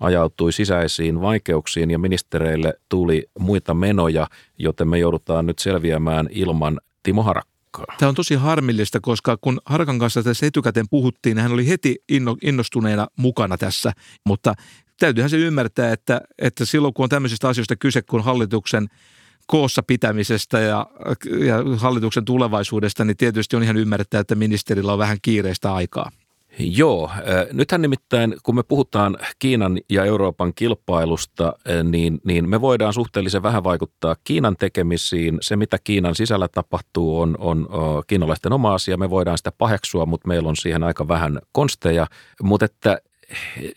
ajautui sisäisiin vaikeuksiin ja ministereille tuli muita menoja, joten me joudutaan nyt selviämään ilman Timo Harakka. Tämä on tosi harmillista, koska kun Harkan kanssa tässä etukäteen puhuttiin, niin hän oli heti innostuneena mukana tässä, mutta täytyyhän se ymmärtää, että, että silloin kun on tämmöisistä asioista kyse kuin hallituksen koossa pitämisestä ja, ja hallituksen tulevaisuudesta, niin tietysti on ihan ymmärrettävää, että ministerillä on vähän kiireistä aikaa. Joo, nythän nimittäin kun me puhutaan Kiinan ja Euroopan kilpailusta, niin, niin me voidaan suhteellisen vähän vaikuttaa Kiinan tekemisiin. Se, mitä Kiinan sisällä tapahtuu, on, on kiinalaisten oma asia. Me voidaan sitä paheksua, mutta meillä on siihen aika vähän konsteja. Mutta että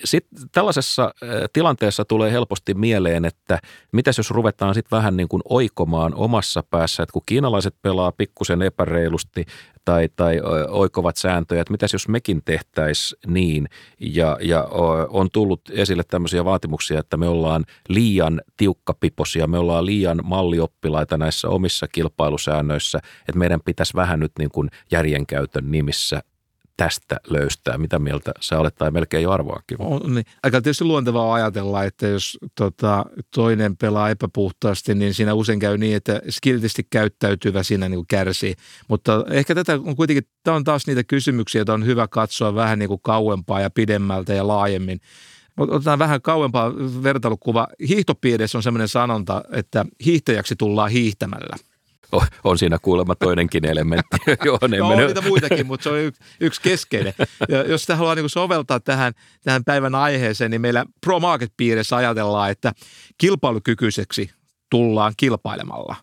sitten tällaisessa tilanteessa tulee helposti mieleen, että mitäs jos ruvetaan sitten vähän niin kuin oikomaan omassa päässä, että kun kiinalaiset pelaa pikkusen epäreilusti tai, tai oikovat sääntöjä, että mitäs jos mekin tehtäisiin niin? Ja, ja on tullut esille tämmöisiä vaatimuksia, että me ollaan liian tiukkapiposia, me ollaan liian mallioppilaita näissä omissa kilpailusäännöissä, että meidän pitäisi vähän nyt niin kuin järjenkäytön nimissä tästä löystää? Mitä mieltä sä olet tai melkein jo arvoakin? On, niin. Aika tietysti luontevaa ajatella, että jos tota, toinen pelaa epäpuhtaasti, niin siinä usein käy niin, että skiltisti käyttäytyvä siinä niin kuin kärsii. Mutta ehkä tätä on kuitenkin, tämä on taas niitä kysymyksiä, joita on hyvä katsoa vähän niin kuin kauempaa ja pidemmältä ja laajemmin. Otetaan vähän kauempaa vertailukuva. Hiihtopiirissä on sellainen sanonta, että hiihtäjäksi tullaan hiihtämällä – on siinä kuulemma toinenkin elementti. Joo, no, on niitä muitakin, mutta se on yksi, yksi keskeinen. Ja jos sitä haluaa niin soveltaa tähän, tähän päivän aiheeseen, niin meillä Pro Market-piirissä ajatellaan, että kilpailukykyiseksi tullaan kilpailemalla.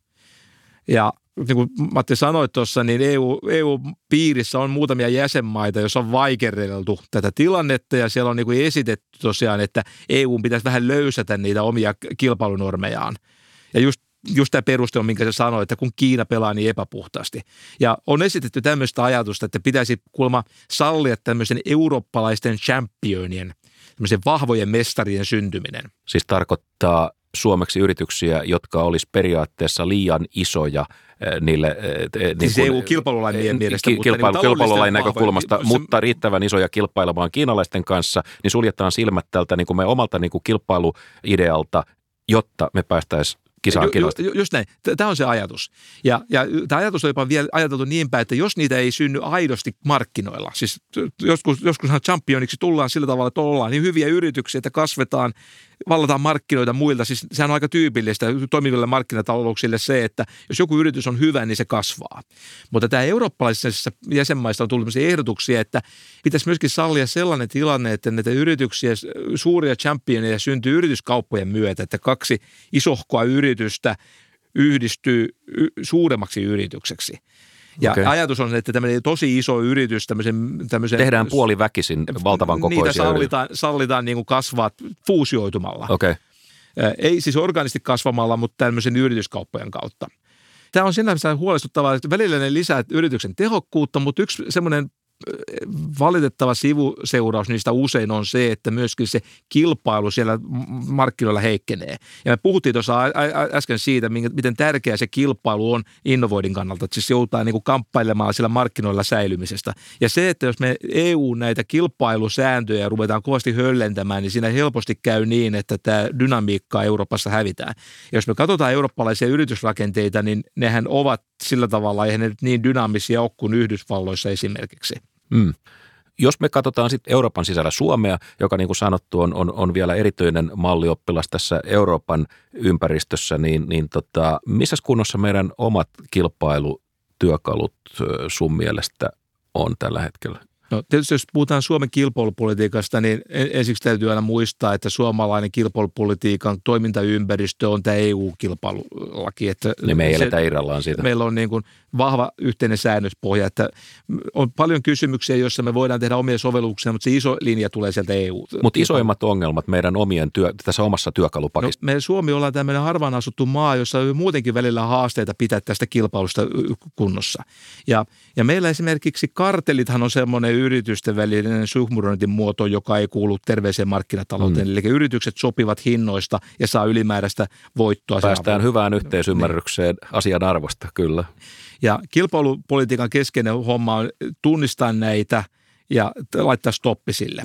Ja niin kuin Matti sanoi tuossa, niin EU, EU-piirissä on muutamia jäsenmaita, joissa on vaikerreltu tätä tilannetta ja siellä on niin kuin esitetty tosiaan, että EU pitäisi vähän löysätä niitä omia kilpailunormejaan. Ja just just tämä peruste on, minkä se sanoi, että kun Kiina pelaa niin epäpuhtaasti. Ja on esitetty tämmöistä ajatusta, että pitäisi kuulemma sallia tämmöisen eurooppalaisten championien, tämmöisen vahvojen mestarien syntyminen. Siis tarkoittaa suomeksi yrityksiä, jotka olisi periaatteessa liian isoja eh, niille... Eh, niin siis EU-kilpailulain mielestä. Ki- kilpailu, mutta niin kilpailulain näkökulmasta, vahvoja. mutta riittävän isoja kilpailemaan kiinalaisten kanssa, niin suljetaan silmät tältä niin kuin me omalta niin kuin kilpailuidealta, jotta me päästäisiin kisaan ju, ju, just näin. Tämä on se ajatus. Ja, ja tämä ajatus on jopa vielä ajateltu niin päin, että jos niitä ei synny aidosti markkinoilla, siis joskus, joskushan championiksi tullaan sillä tavalla, että ollaan niin hyviä yrityksiä, että kasvetaan vallataan markkinoita muilta. Siis sehän on aika tyypillistä toimiville markkinatalouksille se, että jos joku yritys on hyvä, niin se kasvaa. Mutta tämä eurooppalaisissa jäsenmaissa on tullut ehdotuksia, että pitäisi myöskin sallia sellainen tilanne, että näitä yrityksiä, suuria championeja syntyy yrityskauppojen myötä, että kaksi isohkoa yritystä yhdistyy suuremmaksi yritykseksi. Ja okay. ajatus on, että tämmöinen tosi iso yritys, tämmöisen... tämmöisen Tehdään puoliväkisin valtavan kokoisia Niitä sallitaan, sallitaan niin kuin kasvaa fuusioitumalla. Okay. Ei siis organisti kasvamalla, mutta tämmöisen yrityskauppojen kautta. Tämä on sinänsä huolestuttavaa, että välillä ne lisää yrityksen tehokkuutta, mutta yksi semmoinen valitettava sivuseuraus niistä usein on se, että myöskin se kilpailu siellä markkinoilla heikkenee. Ja me puhuttiin tuossa äsken siitä, miten tärkeä se kilpailu on innovoidin kannalta, että siis joudutaan niin kuin kamppailemaan siellä markkinoilla säilymisestä. Ja se, että jos me EU näitä kilpailusääntöjä ruvetaan kovasti höllentämään, niin siinä helposti käy niin, että tämä dynamiikka Euroopassa hävitään. Ja jos me katsotaan eurooppalaisia yritysrakenteita, niin nehän ovat sillä tavalla, eihän ne nyt niin dynaamisia ole kuin Yhdysvalloissa esimerkiksi. Mm. Jos me katsotaan sitten Euroopan sisällä Suomea, joka niin kuin sanottu on, on, on vielä erityinen mallioppilas tässä Euroopan ympäristössä, niin, niin tota, missä kunnossa meidän omat kilpailutyökalut sun mielestä on tällä hetkellä? No tietysti jos puhutaan Suomen kilpailupolitiikasta, niin ensiksi täytyy aina muistaa, että suomalainen kilpailupolitiikan toimintaympäristö on tämä EU-kilpailulaki. Että niin me ei eletä irrallaan siitä. Meillä on niin kuin vahva yhteinen säännöspohja, että on paljon kysymyksiä, joissa me voidaan tehdä omia sovelluksia, mutta se iso linja tulee sieltä EU. Mutta isoimmat ongelmat meidän omien työ, tässä omassa työkalupakissa? No, me Suomi ollaan tämmöinen harvaan asuttu maa, jossa on muutenkin välillä haasteita pitää tästä kilpailusta kunnossa. Ja, ja meillä esimerkiksi kartelithan on semmoinen yritysten välinen suhmurointin muoto, joka ei kuulu terveeseen markkinatalouteen. Mm. Eli yritykset sopivat hinnoista ja saa ylimääräistä voittoa. Päästään hyvään yhteisymmärrykseen niin. asian arvosta, kyllä. Ja kilpailupolitiikan keskeinen homma on tunnistaa näitä ja laittaa stoppi sille.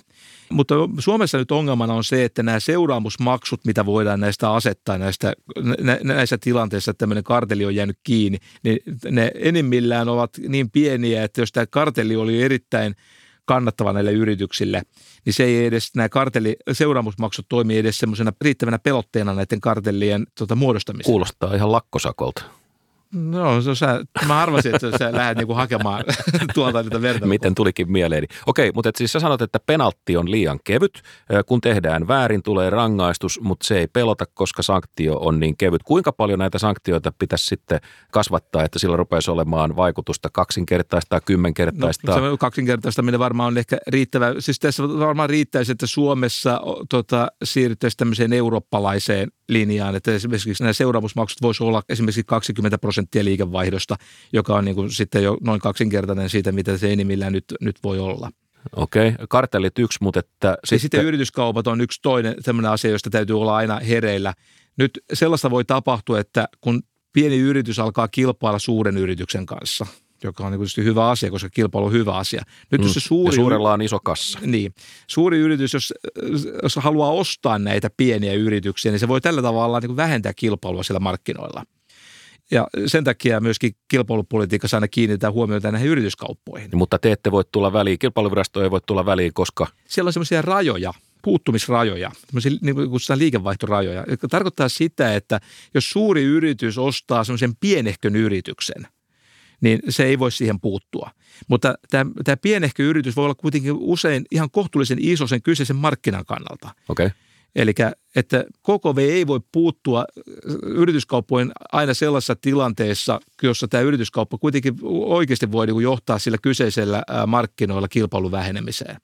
Mutta Suomessa nyt ongelmana on se, että nämä seuraamusmaksut, mitä voidaan näistä asettaa näistä, nä, näissä tilanteissa, että tämmöinen karteli on jäänyt kiinni, niin ne enimmillään ovat niin pieniä, että jos tämä karteli oli erittäin kannattava näille yrityksille, niin se ei edes, nämä karteli, seuraamusmaksut toimii edes semmoisena riittävänä pelotteena näiden kartellien tota, muodostamiseen. Kuulostaa ihan lakkosakolta. No, se, sä, mä arvasin, että sä lähdet niinku hakemaan tuolta niitä verta. Miten tulikin mieleeni. Okei, mutta et siis sä sanot, että penaltti on liian kevyt. Kun tehdään väärin, tulee rangaistus, mutta se ei pelota, koska sanktio on niin kevyt. Kuinka paljon näitä sanktioita pitäisi sitten kasvattaa, että sillä rupeaisi olemaan vaikutusta kaksinkertaista, kymmenkertaista? No, se kaksinkertaistaminen varmaan on ehkä riittävä. Siis tässä varmaan riittäisi, että Suomessa tota, siirryttäisiin tämmöiseen eurooppalaiseen linjaan, että esimerkiksi nämä seuraamusmaksut voisi olla esimerkiksi 20 prosenttia liikevaihdosta, joka on niin kuin sitten jo noin kaksinkertainen siitä, mitä se enimmillään nyt, nyt voi olla. Okei, okay. kartellit yksi, mutta että... Ja sitten, sitten yrityskaupat on yksi toinen sellainen asia, josta täytyy olla aina hereillä. Nyt sellaista voi tapahtua, että kun pieni yritys alkaa kilpailla suuren yrityksen kanssa – joka on niin tietysti hyvä asia, koska kilpailu on hyvä asia. Nyt mm. jos se suuri, ja suurella on iso kassa. Niin. Suuri yritys, jos, jos haluaa ostaa näitä pieniä yrityksiä, niin se voi tällä tavalla niin vähentää kilpailua siellä markkinoilla. Ja sen takia myöskin kilpailupolitiikassa aina kiinnitetään huomiota näihin yrityskauppoihin. Mutta te ette voi tulla väliin, kilpailuvirasto ei voi tulla väliin, koska? Siellä on sellaisia rajoja, puuttumisrajoja, niin kuin liikevaihtorajoja, jotka tarkoittaa sitä, että jos suuri yritys ostaa semmoisen pienehkön yrityksen, niin se ei voi siihen puuttua. Mutta tämä, tämä pienehkö yritys voi olla kuitenkin usein ihan kohtuullisen iso sen kyseisen markkinan kannalta. Okay. Eli että KKV ei voi puuttua yrityskauppojen aina sellaisessa tilanteessa, jossa tämä yrityskauppa kuitenkin oikeasti voi niin johtaa sillä kyseisellä markkinoilla kilpailun vähenemiseen.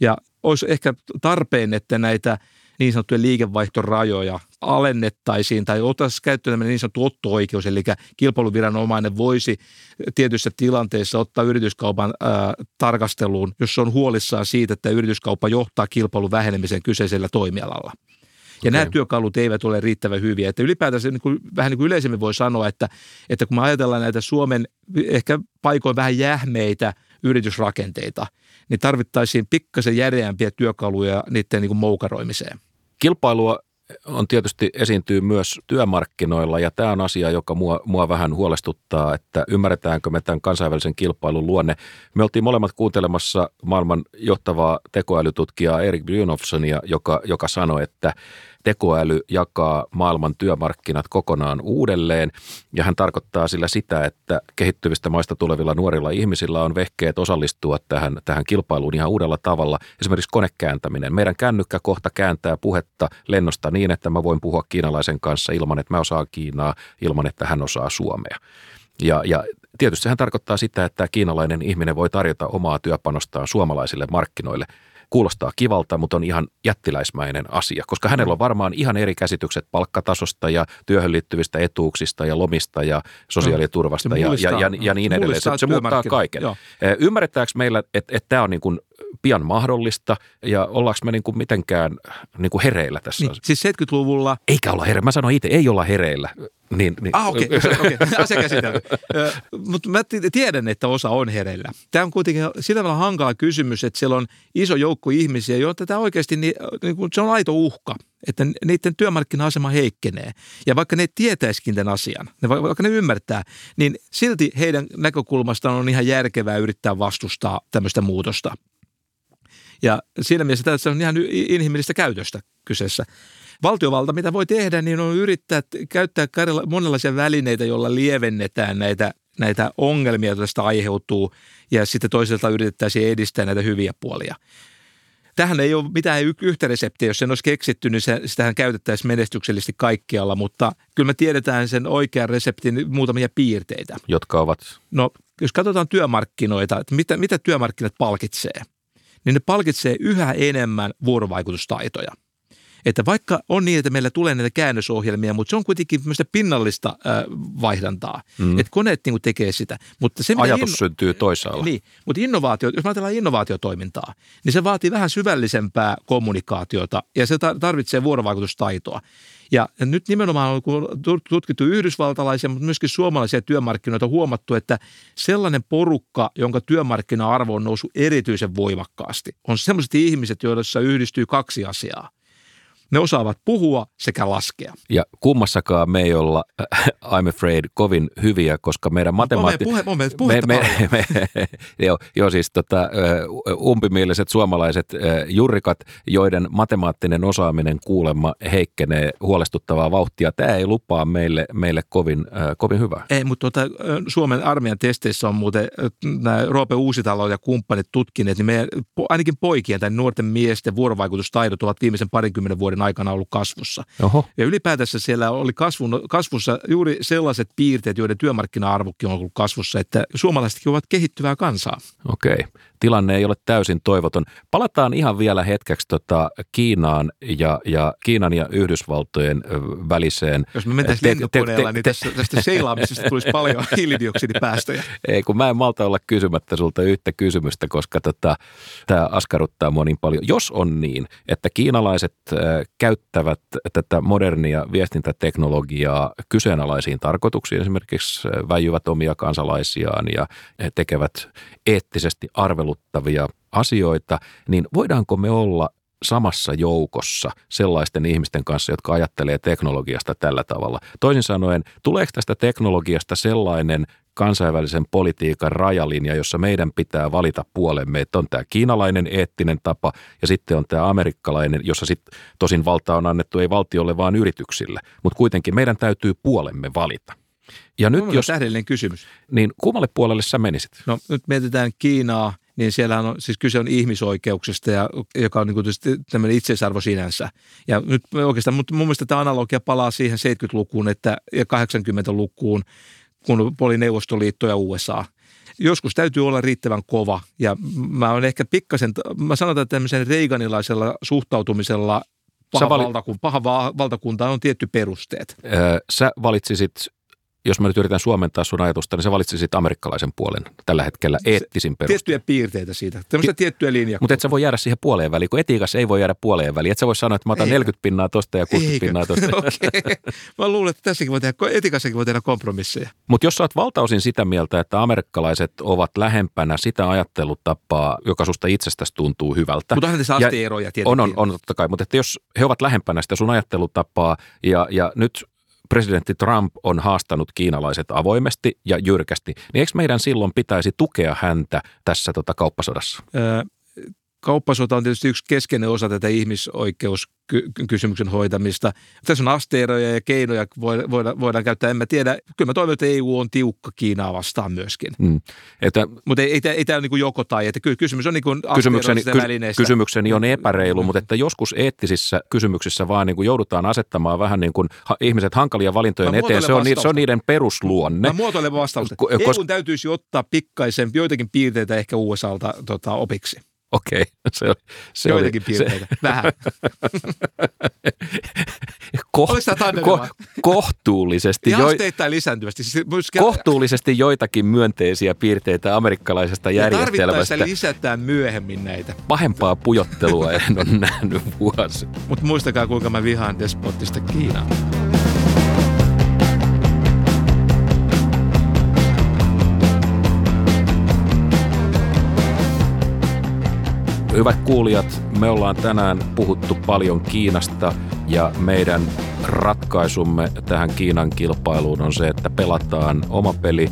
Ja olisi ehkä tarpeen, että näitä niin sanottuja liikevaihtorajoja alennettaisiin tai otaisiin käyttöön niin sanottu otto-oikeus, eli kilpailuviranomainen voisi tietyissä tilanteissa ottaa yrityskaupan ää, tarkasteluun, jos on huolissaan siitä, että yrityskauppa johtaa kilpailun vähenemiseen kyseisellä toimialalla. Ja okay. nämä työkalut eivät ole riittävän hyviä. Että ylipäätään niin kuin, vähän niin kuin yleisemmin voi sanoa, että, että kun me ajatellaan näitä Suomen ehkä paikoin vähän jähmeitä yritysrakenteita, niin tarvittaisiin pikkasen järeämpiä työkaluja niiden niin kuin moukaroimiseen. Kilpailua on tietysti esiintyy myös työmarkkinoilla ja tämä on asia, joka mua, mua vähän huolestuttaa, että ymmärretäänkö me tämän kansainvälisen kilpailun luonne. Me oltiin molemmat kuuntelemassa maailman johtavaa tekoälytutkijaa Erik Brynolfsonia, joka, joka sanoi, että tekoäly jakaa maailman työmarkkinat kokonaan uudelleen ja hän tarkoittaa sillä sitä, että kehittyvistä maista tulevilla nuorilla ihmisillä on vehkeet osallistua tähän, tähän kilpailuun ihan uudella tavalla. Esimerkiksi konekääntäminen. Meidän kännykkä kohta kääntää puhetta lennosta niin, että mä voin puhua kiinalaisen kanssa ilman, että mä osaan Kiinaa, ilman, että hän osaa Suomea. Ja, ja tietysti sehän tarkoittaa sitä, että kiinalainen ihminen voi tarjota omaa työpanostaan suomalaisille markkinoille – kuulostaa kivalta, mutta on ihan jättiläismäinen asia, koska hänellä on varmaan ihan eri käsitykset palkkatasosta ja työhön liittyvistä etuuksista ja lomista ja sosiaaliturvasta ja, ja, ja, ja niin edelleen. Se, se muuttaa kaiken. Joo. Ymmärretäänkö meillä, että, että tämä on niin kuin pian mahdollista ja ollaanko me niin kuin mitenkään niin kuin hereillä tässä? Niin, siis 70-luvulla... Eikä olla hereillä. Mä sanoin itse, ei olla hereillä. Niin, niin. Ah, okei. Okay. okay. Asia. Mutta mä tiedän, että osa on hereillä. Tämä on kuitenkin sillä tavalla hankala kysymys, että siellä on iso joukko ihmisiä, joita tätä oikeasti, niin, niin kuin se on aito uhka, että niiden työmarkkina-asema heikkenee. Ja vaikka ne tietäisikin tämän asian, ne, vaikka ne ymmärtää, niin silti heidän näkökulmastaan on ihan järkevää yrittää vastustaa tämmöistä muutosta. Ja siinä mielessä tässä on ihan inhimillistä käytöstä kyseessä. Valtiovalta, mitä voi tehdä, niin on yrittää käyttää monenlaisia välineitä, joilla lievennetään näitä, näitä ongelmia, joita tästä aiheutuu, ja sitten toiselta yritettäisiin edistää näitä hyviä puolia. Tähän ei ole mitään yhtä reseptiä, jos sen olisi keksitty, niin se, sitähän käytettäisiin menestyksellisesti kaikkialla, mutta kyllä me tiedetään sen oikean reseptin muutamia piirteitä. Jotka ovat? No, jos katsotaan työmarkkinoita, että mitä, mitä työmarkkinat palkitsee – niin ne palkitsee yhä enemmän vuorovaikutustaitoja. Että vaikka on niin, että meillä tulee näitä käännösohjelmia, mutta se on kuitenkin myös pinnallista äh, vaihdantaa. Mm. Että koneet niin tekee sitä. Mutta se, Ajatus inno- syntyy toisaalla. Niin, mutta innovaatio, jos ajatellaan innovaatiotoimintaa, niin se vaatii vähän syvällisempää kommunikaatiota ja se tarvitsee vuorovaikutustaitoa. Ja nyt nimenomaan on tutkittu yhdysvaltalaisia, mutta myöskin suomalaisia työmarkkinoita, huomattu, että sellainen porukka, jonka työmarkkina-arvo on noussut erityisen voimakkaasti, on sellaiset ihmiset, joissa yhdistyy kaksi asiaa. Ne osaavat puhua sekä laskea. Ja kummassakaan me ei olla, äh, I'm afraid, kovin hyviä, koska meidän matemaatti... Puhe, puhe, puhe, me, me, me, joo, joo, siis tota, umpimieliset suomalaiset jurrikat, joiden matemaattinen osaaminen kuulemma heikkenee huolestuttavaa vauhtia. Tämä ei lupaa meille, meille kovin, kovin hyvää. Ei, mutta tuota, Suomen armeijan testeissä on muuten nämä Roope Uusitalo ja kumppanit tutkineet, niin meidän, ainakin poikien tai nuorten miesten vuorovaikutustaidot ovat viimeisen parinkymmenen vuoden vuoden aikana ollut kasvussa. Oho. Ja ylipäätänsä siellä oli kasvun, kasvussa juuri sellaiset piirteet, joiden työmarkkina-arvokin on ollut kasvussa, että suomalaisetkin ovat kehittyvää kansaa. Okei tilanne ei ole täysin toivoton. Palataan ihan vielä hetkeksi tota Kiinaan ja, ja Kiinan ja Yhdysvaltojen väliseen. Jos me mentäisiin lentokoneella, niin tästä, tästä seilaamisesta tulisi paljon hiilidioksidipäästöjä. Ei, kun mä en malta olla kysymättä sulta yhtä kysymystä, koska tota, tämä askarruttaa mua niin paljon. Jos on niin, että kiinalaiset käyttävät tätä modernia viestintäteknologiaa kyseenalaisiin tarkoituksiin, esimerkiksi väijyvät omia kansalaisiaan ja tekevät eettisesti arveluttavia asioita, niin voidaanko me olla samassa joukossa sellaisten ihmisten kanssa, jotka ajattelee teknologiasta tällä tavalla. Toisin sanoen, tuleeko tästä teknologiasta sellainen kansainvälisen politiikan rajalinja, jossa meidän pitää valita puolemme, että on tämä kiinalainen eettinen tapa ja sitten on tämä amerikkalainen, jossa sitten tosin valta on annettu ei valtiolle vaan yrityksille, mutta kuitenkin meidän täytyy puolemme valita. Ja nyt jos... tähdellinen kysymys. Niin kummalle puolelle sä menisit? No nyt mietitään Kiinaa, niin siellä on, siis kyse on ihmisoikeuksista, ja, joka on niin kuin tämmöinen itseisarvo sinänsä. Ja nyt oikeastaan, mutta mun mielestä tämä analogia palaa siihen 70-lukuun että, ja 80-lukuun, kun oli Neuvostoliitto ja USA. Joskus täytyy olla riittävän kova ja mä olen ehkä pikkasen, mä sanotaan että tämmöisen reiganilaisella suhtautumisella paha, valit... valtakunta, paha valtakunta on tietty perusteet. Öö, sä valitsisit jos mä nyt yritän suomentaa sun ajatusta, niin sä valitsisit amerikkalaisen puolen tällä hetkellä eettisin perustein. Tiettyjä piirteitä siitä, tämmöistä Ti- tiettyä linjaa. Mutta et sä voi jäädä siihen puoleen väliin, kun etiikassa ei voi jäädä puoleen väliin. Et sä voi sanoa, että mä otan Eikä. 40 pinnaa tosta ja 60 Eikä. pinnaa tosta. okay. Mä luulen, että tässäkin voi tehdä, etikassakin voi tehdä kompromisseja. Mutta jos sä oot valtaosin sitä mieltä, että amerikkalaiset ovat lähempänä sitä ajattelutapaa, joka susta itsestäsi tuntuu hyvältä. Mutta onhan tässä asteeroja tietenkin. On, on, on totta kai, mutta että jos he ovat lähempänä sitä sun ajattelutapaa ja, ja nyt presidentti Trump on haastanut kiinalaiset avoimesti ja jyrkästi, niin eikö meidän silloin pitäisi tukea häntä tässä tota kauppasodassa? Öö, kauppasota on tietysti yksi keskeinen osa tätä ihmisoikeuskysymyksen hoitamista. Tässä on asteeroja ja keinoja voidaan, voidaan käyttää. En mä tiedä, kyllä mä toivon, että EU on tiukka Kiinaa vastaan myöskin. Mm. mutta ei, ei, ei, ei tämä ole niin joko tai, että kysymys on niin kuin kysymykseni, välineistä. Kysymykseni on epäreilu, mutta että joskus eettisissä kysymyksissä vaan niin kuin joudutaan asettamaan vähän niin kuin ihmiset hankalia valintojen eteen. Se on, se on niiden perusluonne. Mä muotoilen vastausta. Kos- EU täytyisi ottaa pikkaisen joitakin piirteitä ehkä USAlta tota, opiksi. Okei, se, se Joitakin oli, piirteitä, se, vähän. Ko, ko, kohtuullisesti, jo, lisääntyvästi. Siis kohtuullisesti joitakin myönteisiä piirteitä amerikkalaisesta ja järjestelmästä. Ja lisätään myöhemmin näitä. Pahempaa pujottelua en ole nähnyt vuosi. Mutta muistakaa, kuinka mä vihaan despottista Kiinaa. Hyvät kuulijat, me ollaan tänään puhuttu paljon Kiinasta ja meidän ratkaisumme tähän Kiinan kilpailuun on se, että pelataan oma peli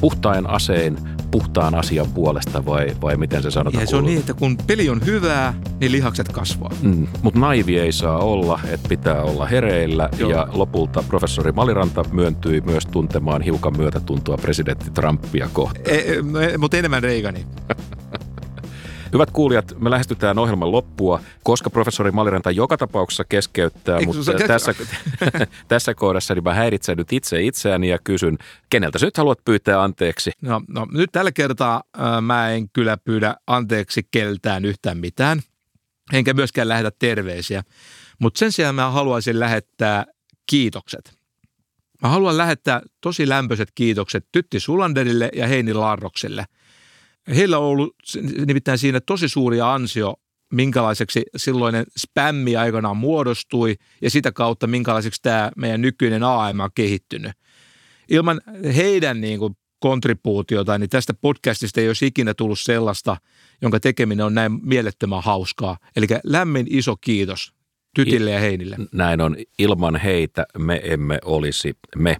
puhtain asein puhtaan asian puolesta vai, vai miten se sanotaan? Ja se on niin, että kun peli on hyvää, niin lihakset kasvaa. Mm, mutta naivi ei saa olla, että pitää olla hereillä Joo. ja lopulta professori Maliranta myöntyi myös tuntemaan hiukan myötätuntoa presidentti Trumpia kohtaan. E, e, mutta enemmän Reagani. Hyvät kuulijat, me lähestytään ohjelman loppua, koska professori Maliranta joka tapauksessa keskeyttää, Eikö mutta tässä, tässä kohdassa niin mä häiritsen nyt itse itseäni ja kysyn, keneltä sä nyt haluat pyytää anteeksi? No, no nyt tällä kertaa äh, mä en kyllä pyydä anteeksi keltään yhtään mitään, enkä myöskään lähetä terveisiä, mutta sen sijaan mä haluaisin lähettää kiitokset. Mä haluan lähettää tosi lämpöiset kiitokset Tytti Sulanderille ja Heini Larrokselle – Heillä on ollut nimittäin siinä tosi suuri ansio, minkälaiseksi silloinen spämmi aikanaan muodostui ja sitä kautta minkälaiseksi tämä meidän nykyinen AM on kehittynyt. Ilman heidän niin kuin kontribuutiota, niin tästä podcastista ei olisi ikinä tullut sellaista, jonka tekeminen on näin mielettömän hauskaa. Eli lämmin iso kiitos Tytille ja Heinille. Näin on. Ilman heitä me emme olisi me.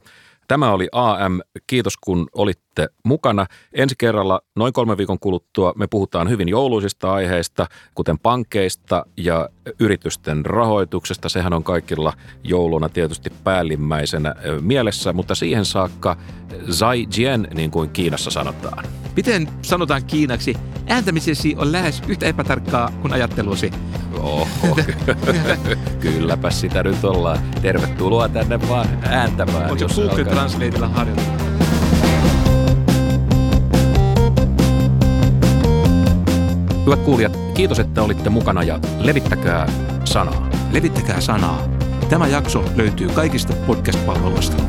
Tämä oli AM. Kiitos kun olitte mukana. Ensi kerralla noin kolme viikon kuluttua me puhutaan hyvin jouluisista aiheista, kuten pankkeista ja yritysten rahoituksesta. Sehän on kaikilla jouluna tietysti päällimmäisenä mielessä, mutta siihen saakka Zai Jian, niin kuin Kiinassa sanotaan. Miten sanotaan kiinaksi? Ääntämisesi on lähes yhtä epätarkkaa kuin ajattelusi. Oho, kylläpä sitä nyt ollaan. Tervetuloa tänne vaan ääntämään. Voiko Google Translateilla harjoitella? Hyvät kuulijat, kiitos, että olitte mukana ja levittäkää sanaa. Levittäkää sanaa. Tämä jakso löytyy kaikista podcast-palveluista.